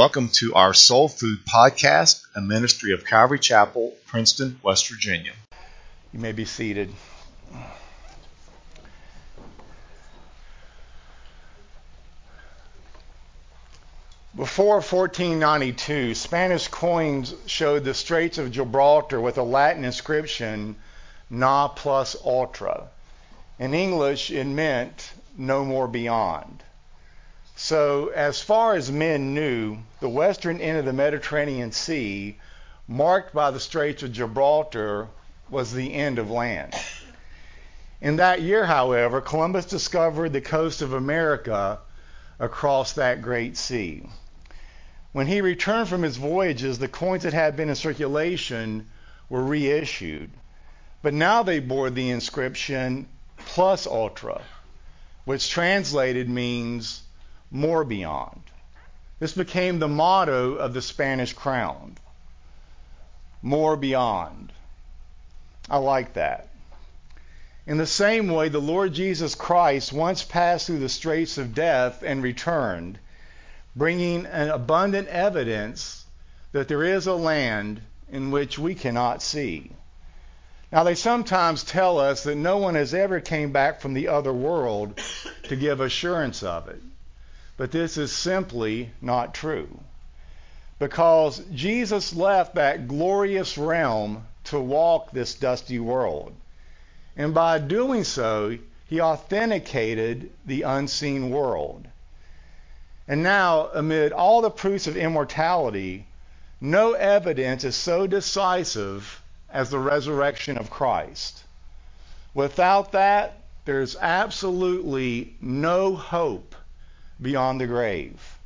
Welcome to our Soul Food Podcast, a ministry of Calvary Chapel, Princeton, West Virginia. You may be seated. Before 1492, Spanish coins showed the Straits of Gibraltar with a Latin inscription, Ne plus ultra. In English, it meant no more beyond. So, as far as men knew, the western end of the Mediterranean Sea, marked by the Straits of Gibraltar, was the end of land. In that year, however, Columbus discovered the coast of America across that great sea. When he returned from his voyages, the coins that had been in circulation were reissued. But now they bore the inscription plus ultra, which translated means more beyond. This became the motto of the Spanish crown. More beyond. I like that. In the same way, the Lord Jesus Christ once passed through the straits of death and returned, bringing an abundant evidence that there is a land in which we cannot see. Now, they sometimes tell us that no one has ever came back from the other world to give assurance of it. But this is simply not true. Because Jesus left that glorious realm to walk this dusty world. And by doing so, he authenticated the unseen world. And now, amid all the proofs of immortality, no evidence is so decisive as the resurrection of Christ. Without that, there's absolutely no hope beyond the grave.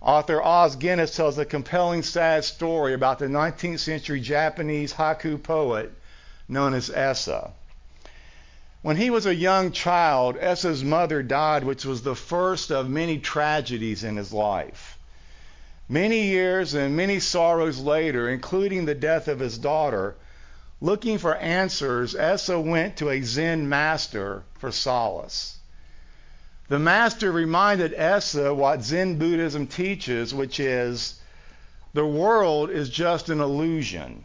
Author Os Guinness tells a compelling, sad story about the 19th century Japanese haiku poet known as Issa. When he was a young child, Issa's mother died, which was the first of many tragedies in his life. Many years and many sorrows later, including the death of his daughter, looking for answers, Issa went to a Zen master for solace. The master reminded Issa what Zen Buddhism teaches, which is the world is just an illusion,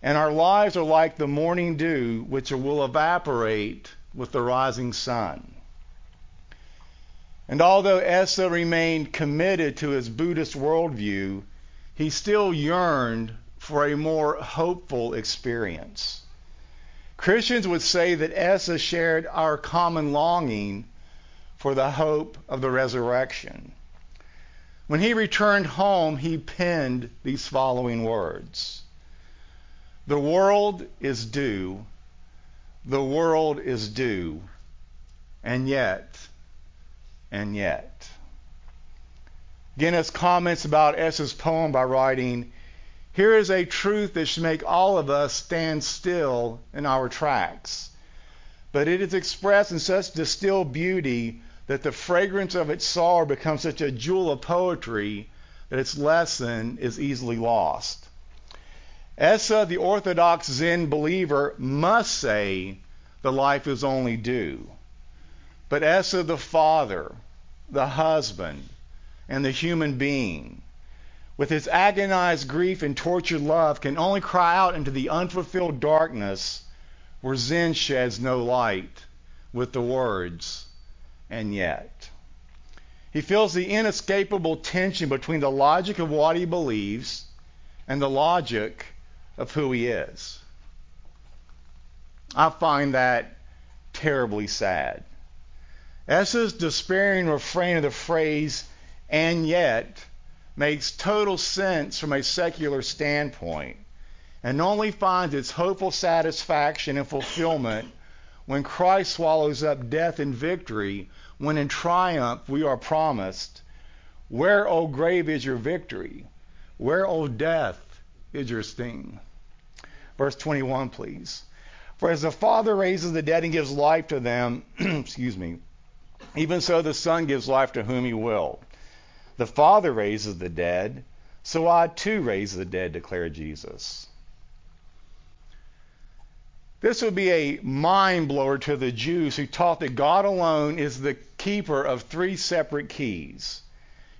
and our lives are like the morning dew, which will evaporate with the rising sun. And although Issa remained committed to his Buddhist worldview, he still yearned for a more hopeful experience. Christians would say that Issa shared our common longing for the hope of the resurrection. When he returned home, he penned these following words The world is dew, the world is dew, and yet, and yet. Guinness comments about Issa's poem by writing, Here is a truth that should make all of us stand still in our tracks. But it is expressed in such distilled beauty that the fragrance of its sorrow becomes such a jewel of poetry that its lesson is easily lost. Issa, the Orthodox Zen believer, must say the life is only dew. But Issa, the father, the husband, and the human being, with his agonized grief and tortured love, can only cry out into the unfulfilled darkness where Zen sheds no light with the words, and yet. He feels the inescapable tension between the logic of what he believes and the logic of who he is. I find that terribly sad. Issa's despairing refrain of the phrase, and yet, makes total sense from a secular standpoint and only finds its hopeful satisfaction and fulfillment when Christ swallows up death in victory, when in triumph we are promised Where, O grave, is your victory? Where, O death, is your sting? Verse 21, please. For as the Father raises the dead and gives life to them, excuse me, even so the Son gives life to whom he will. The Father raises the dead, so I too raise the dead, declared Jesus. This would be a mind blower to the Jews who taught that God alone is the keeper of three separate keys.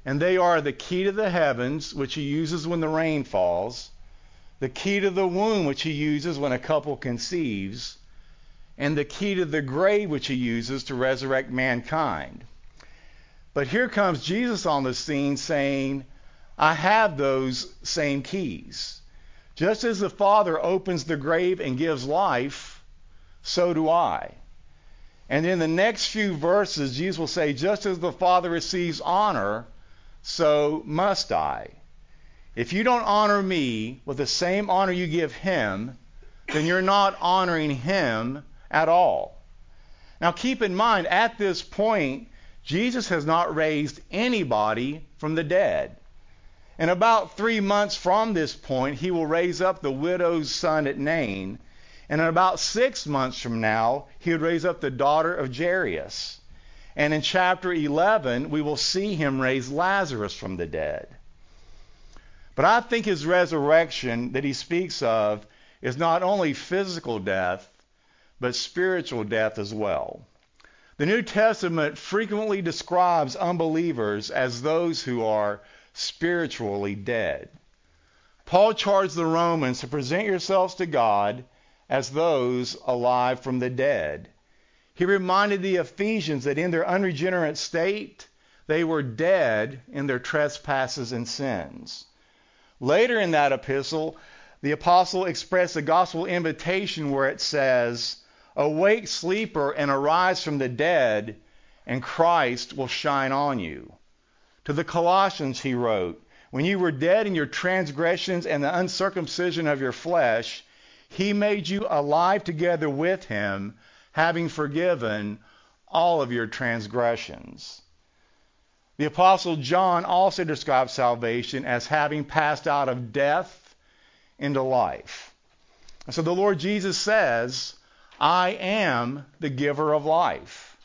And they are the key to the heavens, which he uses when the rain falls, the key to the womb, which he uses when a couple conceives, and the key to the grave, which he uses to resurrect mankind. But here comes Jesus on the scene saying, I have those same keys. Just as the Father opens the grave and gives life, so do I. And in the next few verses, Jesus will say, Just as the Father receives honor, so must I. If you don't honor me with the same honor you give him, then you're not honoring him at all. Now keep in mind, at this point, Jesus has not raised anybody from the dead. And about three months from this point, he will raise up the widow's son at Nain. And in about six months from now, he would raise up the daughter of Jairus. And in chapter 11, we will see him raise Lazarus from the dead. But I think his resurrection that he speaks of is not only physical death, but spiritual death as well. The New Testament frequently describes unbelievers as those who are spiritually dead. Paul charged the Romans to present yourselves to God as those alive from the dead. He reminded the Ephesians that in their unregenerate state, they were dead in their trespasses and sins. Later in that epistle, the apostle expressed a gospel invitation where it says, Awake, sleeper, and arise from the dead, and Christ will shine on you. To the Colossians, he wrote, When you were dead in your transgressions and the uncircumcision of your flesh, he made you alive together with him, having forgiven all of your transgressions. The Apostle John also describes salvation as having passed out of death into life. So the Lord Jesus says, I am the giver of life.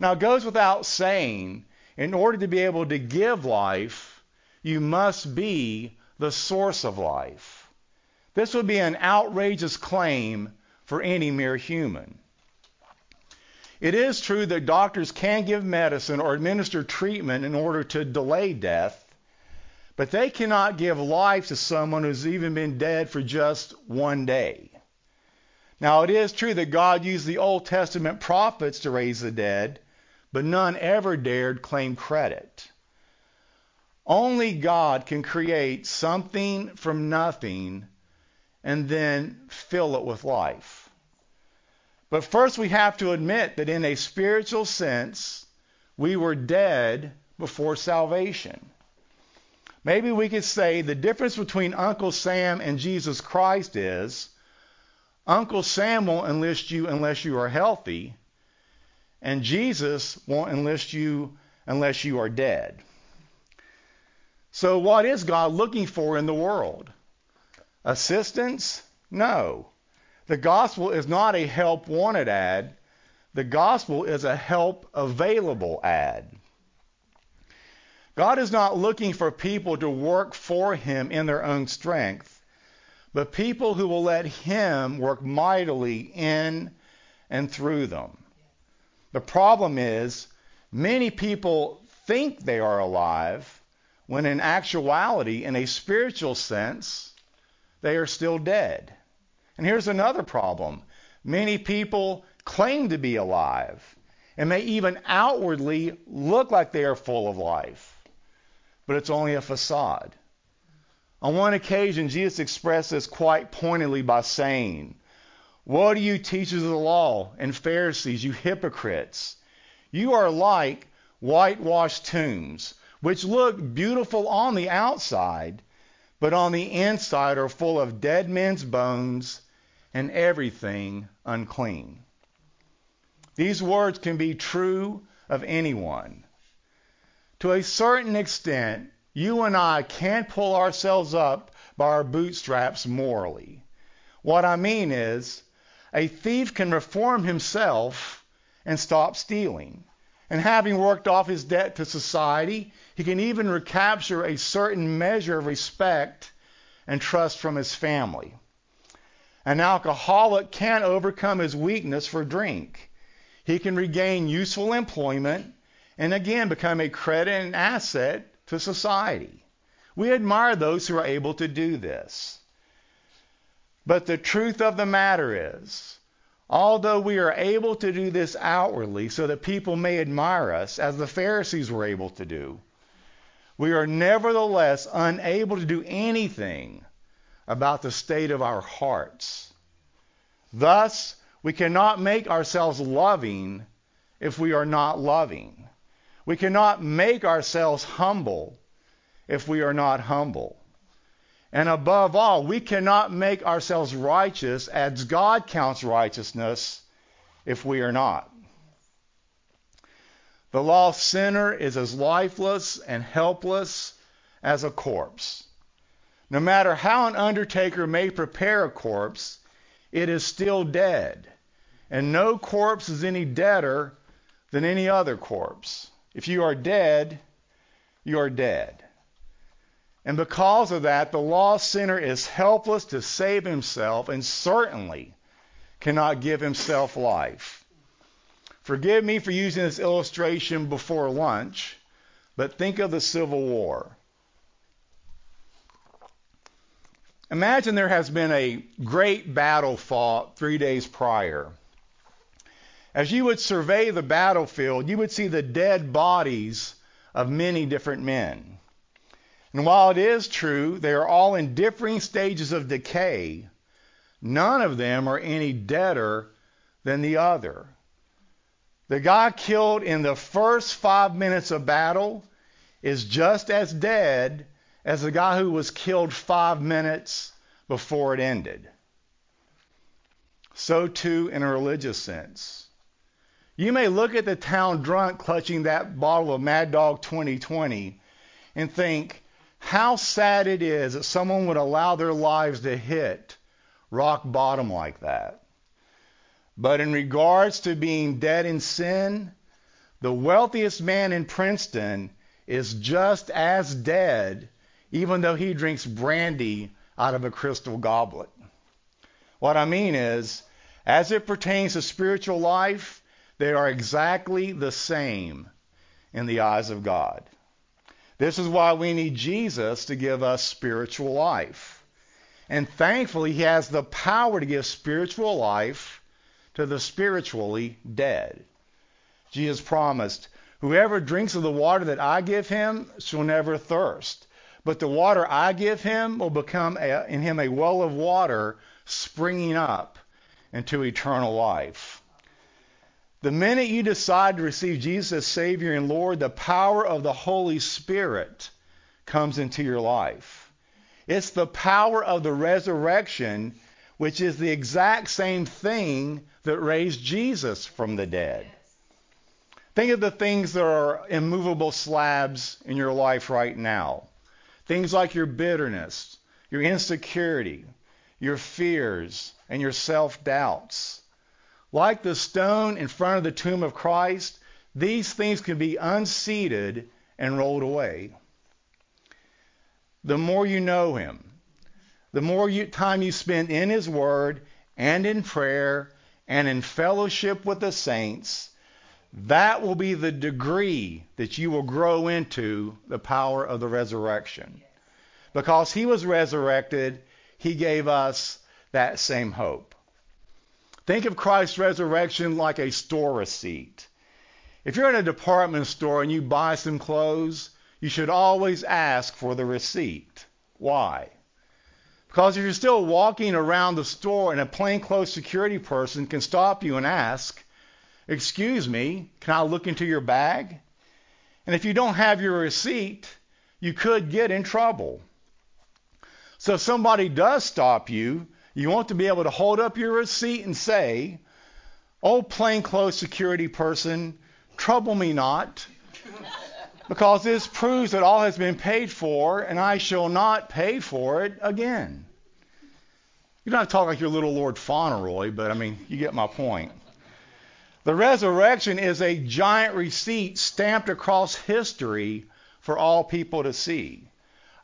Now it goes without saying in order to be able to give life, you must be the source of life. This would be an outrageous claim for any mere human. It is true that doctors can give medicine or administer treatment in order to delay death, but they cannot give life to someone who's even been dead for just one day. Now, it is true that God used the Old Testament prophets to raise the dead, but none ever dared claim credit. Only God can create something from nothing and then fill it with life. But first, we have to admit that in a spiritual sense, we were dead before salvation. Maybe we could say the difference between Uncle Sam and Jesus Christ is Uncle Sam won't enlist you unless you are healthy, and Jesus won't enlist you unless you are dead. So, what is God looking for in the world? Assistance? No. The gospel is not a help wanted ad. The gospel is a help available ad. God is not looking for people to work for him in their own strength, but people who will let him work mightily in and through them. The problem is, many people think they are alive when in actuality, in a spiritual sense, they are still dead. And here's another problem many people claim to be alive and may even outwardly look like they are full of life, but it's only a facade. On one occasion, Jesus expressed this quite pointedly by saying, Woe to you, teachers of the law and Pharisees, you hypocrites! You are like whitewashed tombs, which look beautiful on the outside, but on the inside are full of dead men's bones and everything unclean. These words can be true of anyone. to a certain extent, you and I can't pull ourselves up by our bootstraps morally. What I mean is, a thief can reform himself and stop stealing. And having worked off his debt to society, he can even recapture a certain measure of respect and trust from his family. An alcoholic can overcome his weakness for drink. He can regain useful employment and again become a credit and asset to society. We admire those who are able to do this. But the truth of the matter is, although we are able to do this outwardly so that people may admire us, as the Pharisees were able to do, we are nevertheless unable to do anything about the state of our hearts. Thus, we cannot make ourselves loving if we are not loving. We cannot make ourselves humble if we are not humble. And above all, we cannot make ourselves righteous as God counts righteousness if we are not. The lost sinner is as lifeless and helpless as a corpse. No matter how an undertaker may prepare a corpse, it is still dead. And no corpse is any deader than any other corpse. If you are dead, you are dead. And because of that, the lost sinner is helpless to save himself and certainly cannot give himself life. Forgive me for using this illustration before lunch, but think of the Civil War. Imagine there has been a great battle fought three days prior. As you would survey the battlefield, you would see the dead bodies of many different men. And while it is true they are all in differing stages of decay, none of them are any deader than the other. The guy killed in the first five minutes of battle is just as dead as the guy who was killed five minutes before it ended. So, too, in a religious sense. You may look at the town drunk clutching that bottle of Mad Dog 2020 and think how sad it is that someone would allow their lives to hit rock bottom like that. But in regards to being dead in sin, the wealthiest man in Princeton is just as dead even though he drinks brandy out of a crystal goblet. What I mean is, as it pertains to spiritual life, they are exactly the same in the eyes of God. This is why we need Jesus to give us spiritual life. And thankfully, He has the power to give spiritual life to the spiritually dead. Jesus promised, Whoever drinks of the water that I give him shall never thirst. But the water I give him will become a, in him a well of water springing up into eternal life. The minute you decide to receive Jesus as Savior and Lord, the power of the Holy Spirit comes into your life. It's the power of the resurrection, which is the exact same thing that raised Jesus from the dead. Think of the things that are immovable slabs in your life right now. Things like your bitterness, your insecurity, your fears, and your self doubts. Like the stone in front of the tomb of Christ, these things can be unseated and rolled away. The more you know Him, the more you, time you spend in His Word and in prayer and in fellowship with the saints, that will be the degree that you will grow into the power of the resurrection. Because he was resurrected, he gave us that same hope. Think of Christ's resurrection like a store receipt. If you're in a department store and you buy some clothes, you should always ask for the receipt. Why? Because if you're still walking around the store and a plainclothes security person can stop you and ask, Excuse me, can I look into your bag? And if you don't have your receipt, you could get in trouble. So if somebody does stop you, you want to be able to hold up your receipt and say, Oh, plainclothes security person, trouble me not. Because this proves that all has been paid for, and I shall not pay for it again. You don't have to talk like your little Lord Fauntleroy, but I mean, you get my point. The resurrection is a giant receipt stamped across history for all people to see.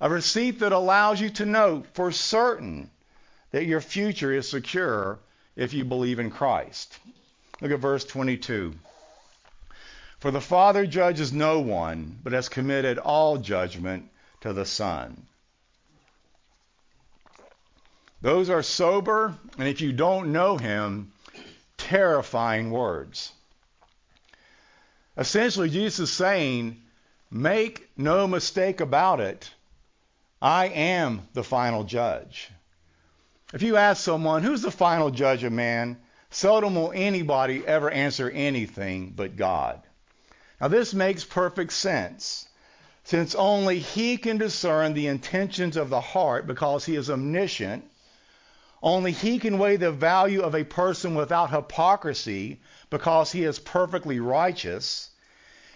A receipt that allows you to know for certain that your future is secure if you believe in Christ. Look at verse 22. For the Father judges no one, but has committed all judgment to the Son. Those are sober, and if you don't know him, terrifying words. Essentially, Jesus is saying, make no mistake about it, I am the final judge. If you ask someone, who's the final judge of man? Seldom will anybody ever answer anything but God. Now, this makes perfect sense, since only He can discern the intentions of the heart because He is omniscient. Only He can weigh the value of a person without hypocrisy because He is perfectly righteous.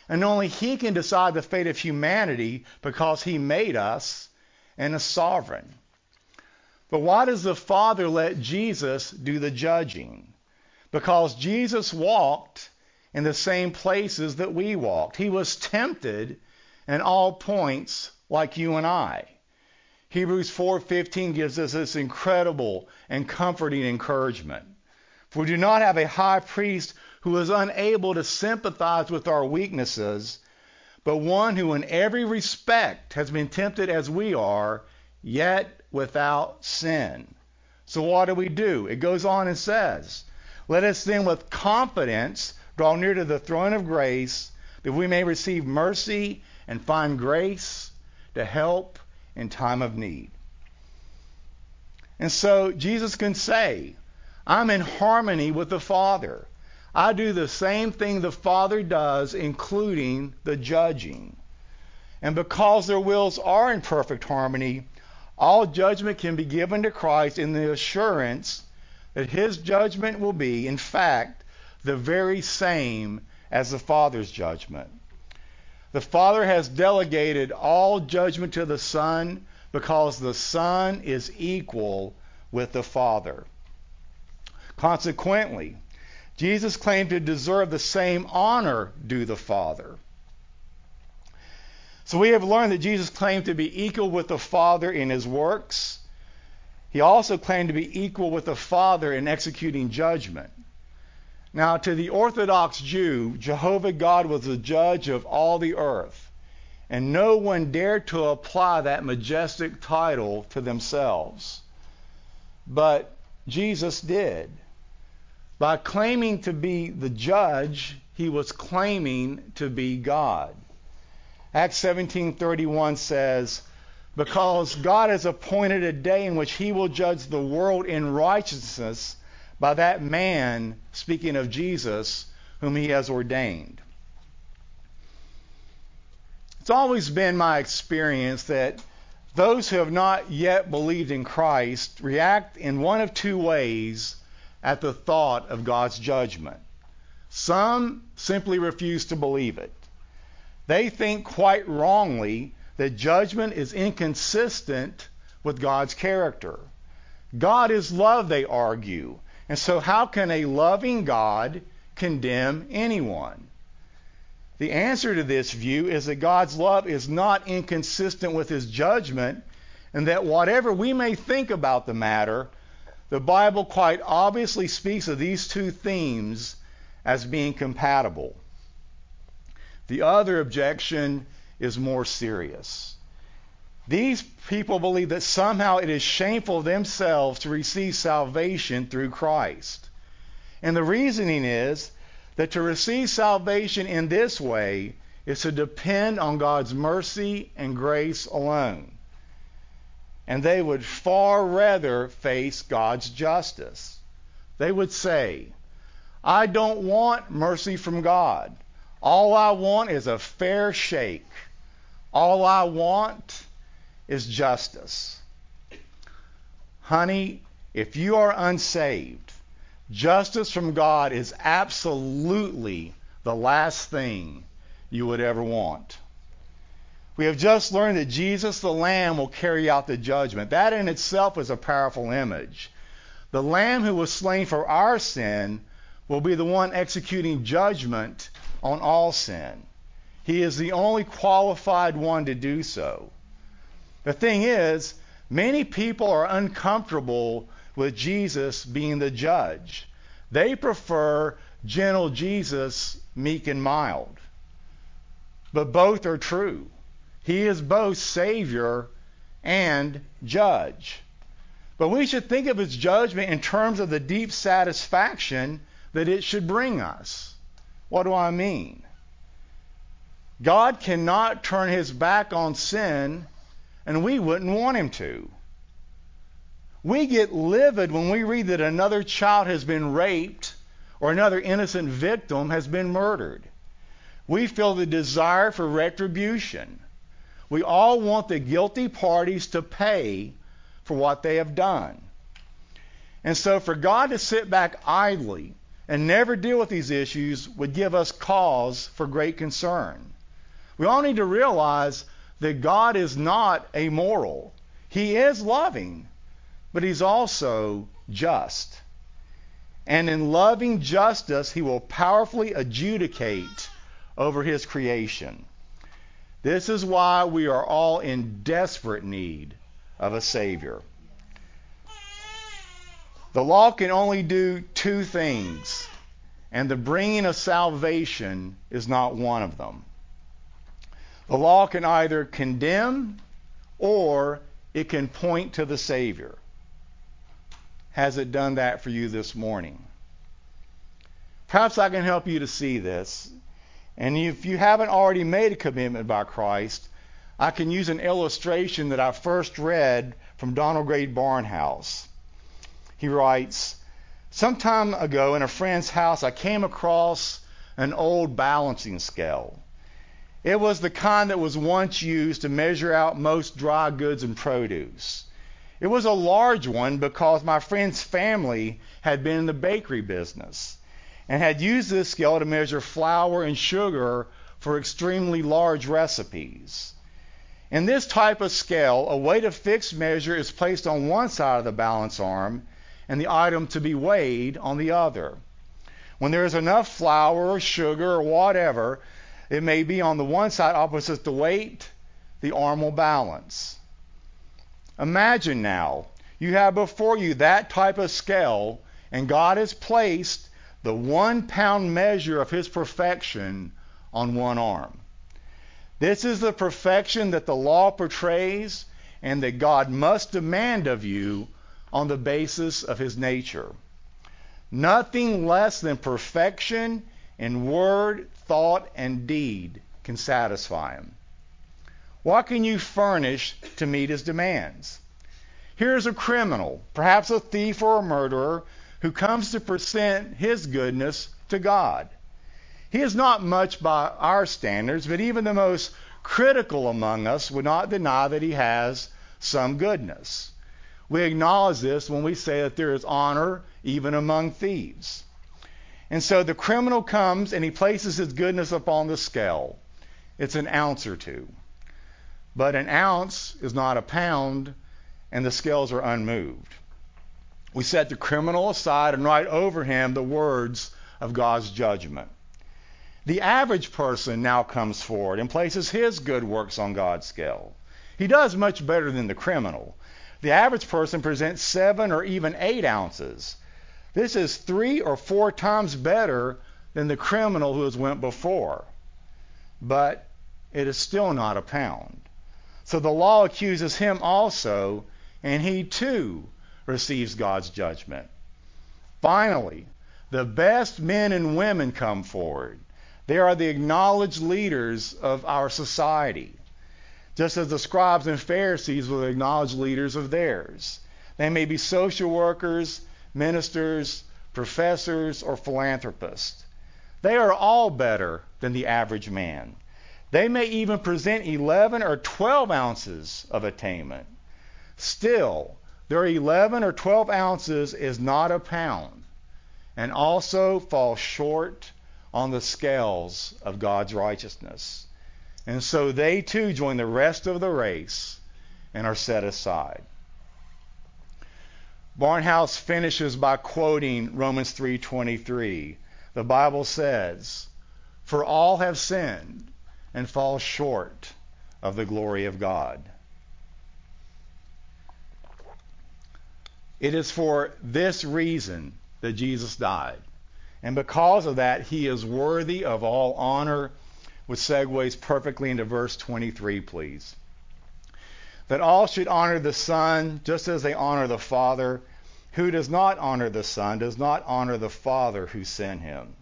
And only He can decide the fate of humanity because He made us and is sovereign. But why does the Father let Jesus do the judging? Because Jesus walked in the same places that we walked. He was tempted in all points like you and I. Hebrews 4:15 gives us this incredible and comforting encouragement. For we do not have a high priest who is unable to sympathize with our weaknesses, but one who in every respect has been tempted as we are, yet without sin. So what do we do? It goes on and says, Let us then with confidence draw near to the throne of grace, that we may receive mercy and find grace to help in time of need. And so Jesus can say, I'm in harmony with the Father. I do the same thing the Father does, including the judging. And because their wills are in perfect harmony, all judgment can be given to Christ in the assurance that his judgment will be, in fact, the very same as the Father's judgment. The Father has delegated all judgment to the Son because the Son is equal with the Father. Consequently, Jesus claimed to deserve the same honor due the Father. So we have learned that Jesus claimed to be equal with the Father in his works. He also claimed to be equal with the Father in executing judgment. Now, to the Orthodox Jew, Jehovah God was the judge of all the earth, and no one dared to apply that majestic title to themselves. But Jesus did. By claiming to be the judge, he was claiming to be God. Acts 17:31 says, "Because God has appointed a day in which he will judge the world in righteousness by that man, speaking of Jesus, whom he has ordained." It's always been my experience that those who have not yet believed in Christ react in one of two ways at the thought of God's judgment. Some simply refuse to believe it. They think quite wrongly that judgment is inconsistent with God's character. God is love, they argue. And so, how can a loving God condemn anyone? The answer to this view is that God's love is not inconsistent with his judgment, and that whatever we may think about the matter, the Bible quite obviously speaks of these two themes as being compatible. The other objection is more serious. These people believe that somehow it is shameful themselves to receive salvation through Christ. And the reasoning is that to receive salvation in this way is to depend on God's mercy and grace alone. And they would far rather face God's justice. They would say, I don't want mercy from God. All I want is a fair shake. All I want is justice. Honey, if you are unsaved, justice from God is absolutely the last thing you would ever want. We have just learned that Jesus the Lamb will carry out the judgment. That in itself is a powerful image. The Lamb who was slain for our sin will be the one executing judgment on all sin. He is the only qualified one to do so. The thing is, many people are uncomfortable with Jesus being the judge. They prefer gentle Jesus, meek and mild. But both are true. He is both Savior and Judge. But we should think of His judgment in terms of the deep satisfaction that it should bring us. What do I mean? God cannot turn His back on sin, and we wouldn't want Him to. We get livid when we read that another child has been raped or another innocent victim has been murdered. We feel the desire for retribution. We all want the guilty parties to pay for what they have done. And so for God to sit back idly and never deal with these issues would give us cause for great concern. We all need to realize that God is not amoral. He is loving, but he's also just. And in loving justice, he will powerfully adjudicate over his creation. This is why we are all in desperate need of a Savior. The law can only do two things, and the bringing of salvation is not one of them. The law can either condemn or it can point to the Savior. Has it done that for you this morning? Perhaps I can help you to see this. And if you haven't already made a commitment by Christ, I can use an illustration that I first read from Donald Grey Barnhouse. He writes, Some time ago in a friend's house, I came across an old balancing scale. It was the kind that was once used to measure out most dry goods and produce. It was a large one because my friend's family had been in the bakery business and had used this scale to measure flour and sugar for extremely large recipes. In this type of scale, a weight of fixed measure is placed on one side of the balance arm and the item to be weighed on the other. When there is enough flour or sugar or whatever, it may be on the one side opposite the weight, the arm will balance. Imagine now, you have before you that type of scale, and God has placed the one pound measure of his perfection on one arm. This is the perfection that the law portrays and that God must demand of you on the basis of his nature. Nothing less than perfection in word, thought, and deed can satisfy him. What can you furnish to meet his demands? Here's a criminal, perhaps a thief or a murderer, who comes to present his goodness to God. He is not much by our standards, but even the most critical among us would not deny that he has some goodness. We acknowledge this when we say that there is honor even among thieves. And so the criminal comes and he places his goodness upon the scale. It's an ounce or two. But an ounce is not a pound, and the scales are unmoved we set the criminal aside and write over him the words of God's judgment. The average person now comes forward and places his good works on God's scale. He does much better than the criminal. The average person presents seven or even eight ounces. This is three or four times better than the criminal who has went before. But it is still not a pound. So the law accuses him also, and he too receives God's judgment. Finally, the best men and women come forward. They are the acknowledged leaders of our society, just as the scribes and Pharisees were the acknowledged leaders of theirs. They may be social workers, ministers, professors, or philanthropists. They are all better than the average man. They may even present 11 or 12 ounces of attainment. Still, their 11 or 12 ounces is not a pound and also falls short on the scales of God's righteousness. And so they too join the rest of the race and are set aside. Barnhouse finishes by quoting Romans 3:23. The Bible says, "For all have sinned and fall short of the glory of God." It is for this reason that Jesus died. And because of that, he is worthy of all honor, which segues perfectly into verse 23, please that all should honor the Son just as they honor the Father. Who does not honor the Son does not honor the Father who sent him.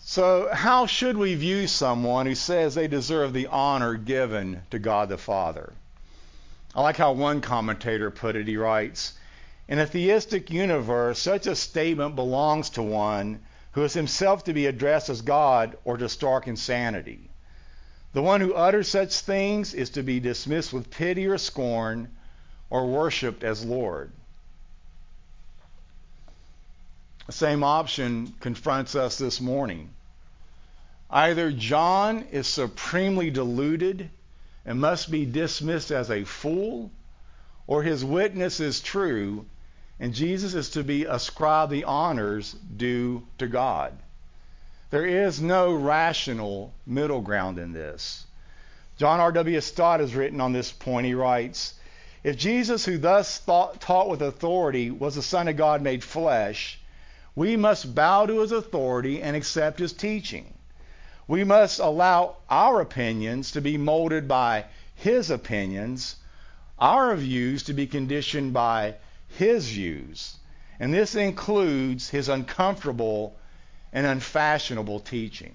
So, how should we view someone who says they deserve the honor given to God the Father? I like how one commentator put it. He writes In a theistic universe, such a statement belongs to one who is himself to be addressed as God or to stark insanity. The one who utters such things is to be dismissed with pity or scorn or worshiped as Lord. The same option confronts us this morning. Either John is supremely deluded and must be dismissed as a fool, or his witness is true and Jesus is to be ascribed the honors due to God. There is no rational middle ground in this. John R.W. Stott has written on this point. He writes If Jesus, who thus thought, taught with authority, was the Son of God made flesh, we must bow to his authority and accept his teaching. We must allow our opinions to be molded by his opinions, our views to be conditioned by his views. And this includes his uncomfortable and unfashionable teaching.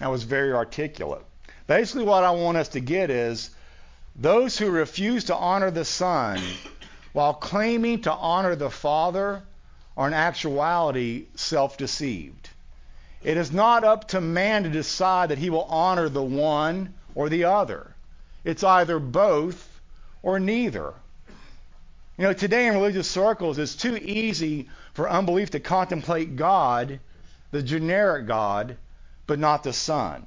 That was very articulate. Basically, what I want us to get is those who refuse to honor the Son while claiming to honor the Father are in actuality self deceived. It is not up to man to decide that he will honor the one or the other. It's either both or neither. You know, today in religious circles, it's too easy for unbelief to contemplate God, the generic God, but not the Son.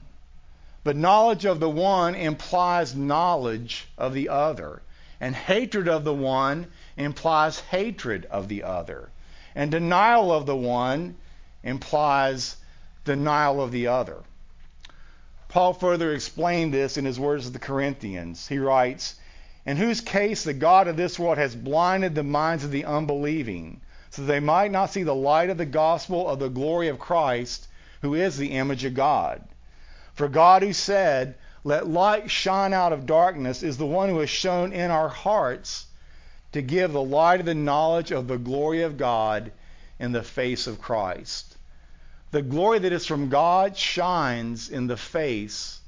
But knowledge of the one implies knowledge of the other. And hatred of the one implies hatred of the other. And denial of the one implies denial of the other. Paul further explained this in his words to the Corinthians. He writes, In whose case the God of this world has blinded the minds of the unbelieving so that they might not see the light of the gospel of the glory of Christ, who is the image of God. For God, who said, Let light shine out of darkness, is the one who has shown in our hearts to give the light of the knowledge of the glory of God in the face of Christ. The glory that is from God shines in the face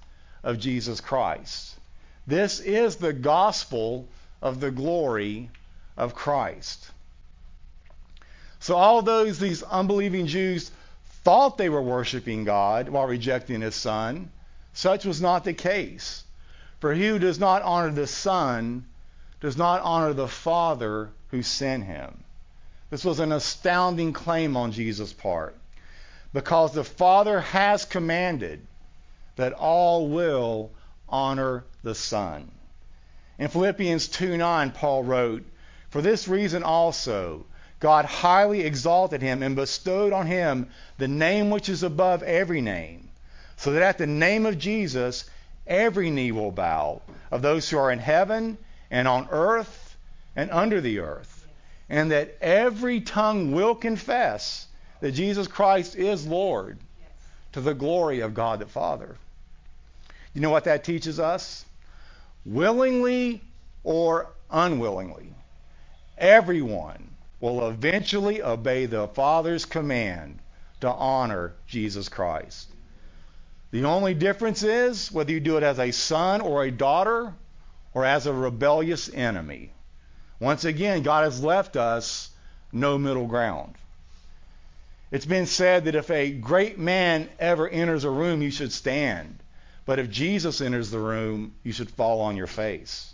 of Jesus Christ. This is the gospel of the glory of Christ. So all those these unbelieving Jews thought they were worshiping God while rejecting his son. Such was not the case. For he who does not honor the son does not honor the Father who sent him. This was an astounding claim on Jesus' part because the Father has commanded that all will honor the Son. In Philippians 2:9 Paul wrote, "For this reason also God highly exalted him and bestowed on him the name which is above every name, so that at the name of Jesus every knee will bow of those who are in heaven and on earth and under the earth, and that every tongue will confess that Jesus Christ is Lord to the glory of God the Father. You know what that teaches us? Willingly or unwillingly, everyone will eventually obey the Father's command to honor Jesus Christ. The only difference is whether you do it as a son or a daughter or as a rebellious enemy. Once again, God has left us no middle ground. It's been said that if a great man ever enters a room, you should stand. But if Jesus enters the room, you should fall on your face.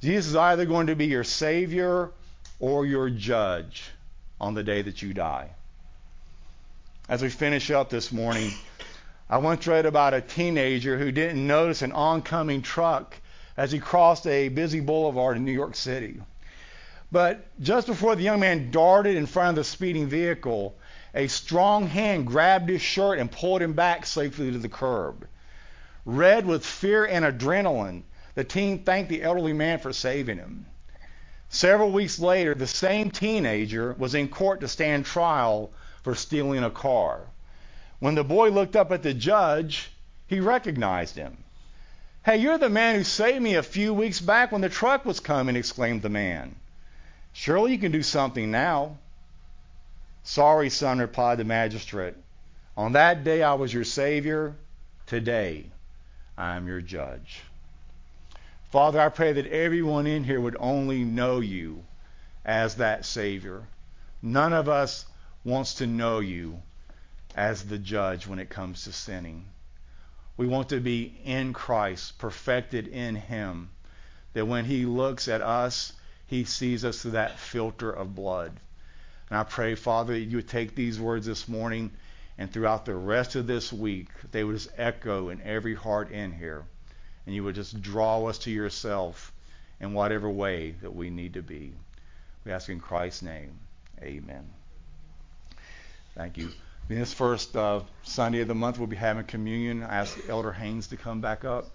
Jesus is either going to be your Savior or your judge on the day that you die. As we finish up this morning, I once read about a teenager who didn't notice an oncoming truck as he crossed a busy boulevard in New York City. But just before the young man darted in front of the speeding vehicle, a strong hand grabbed his shirt and pulled him back safely to the curb. Red with fear and adrenaline, the teen thanked the elderly man for saving him. Several weeks later, the same teenager was in court to stand trial for stealing a car. When the boy looked up at the judge, he recognized him. Hey, you're the man who saved me a few weeks back when the truck was coming, exclaimed the man. Surely you can do something now. Sorry, son, replied the magistrate. On that day I was your Savior. Today I am your judge. Father, I pray that everyone in here would only know you as that Savior. None of us wants to know you as the judge when it comes to sinning. We want to be in Christ, perfected in Him, that when He looks at us, He sees us through that filter of blood. And I pray, Father, that you would take these words this morning and throughout the rest of this week, they would just echo in every heart in here. And you would just draw us to yourself in whatever way that we need to be. We ask in Christ's name. Amen. Thank you. This first uh, Sunday of the month, we'll be having communion. I ask Elder Haynes to come back up.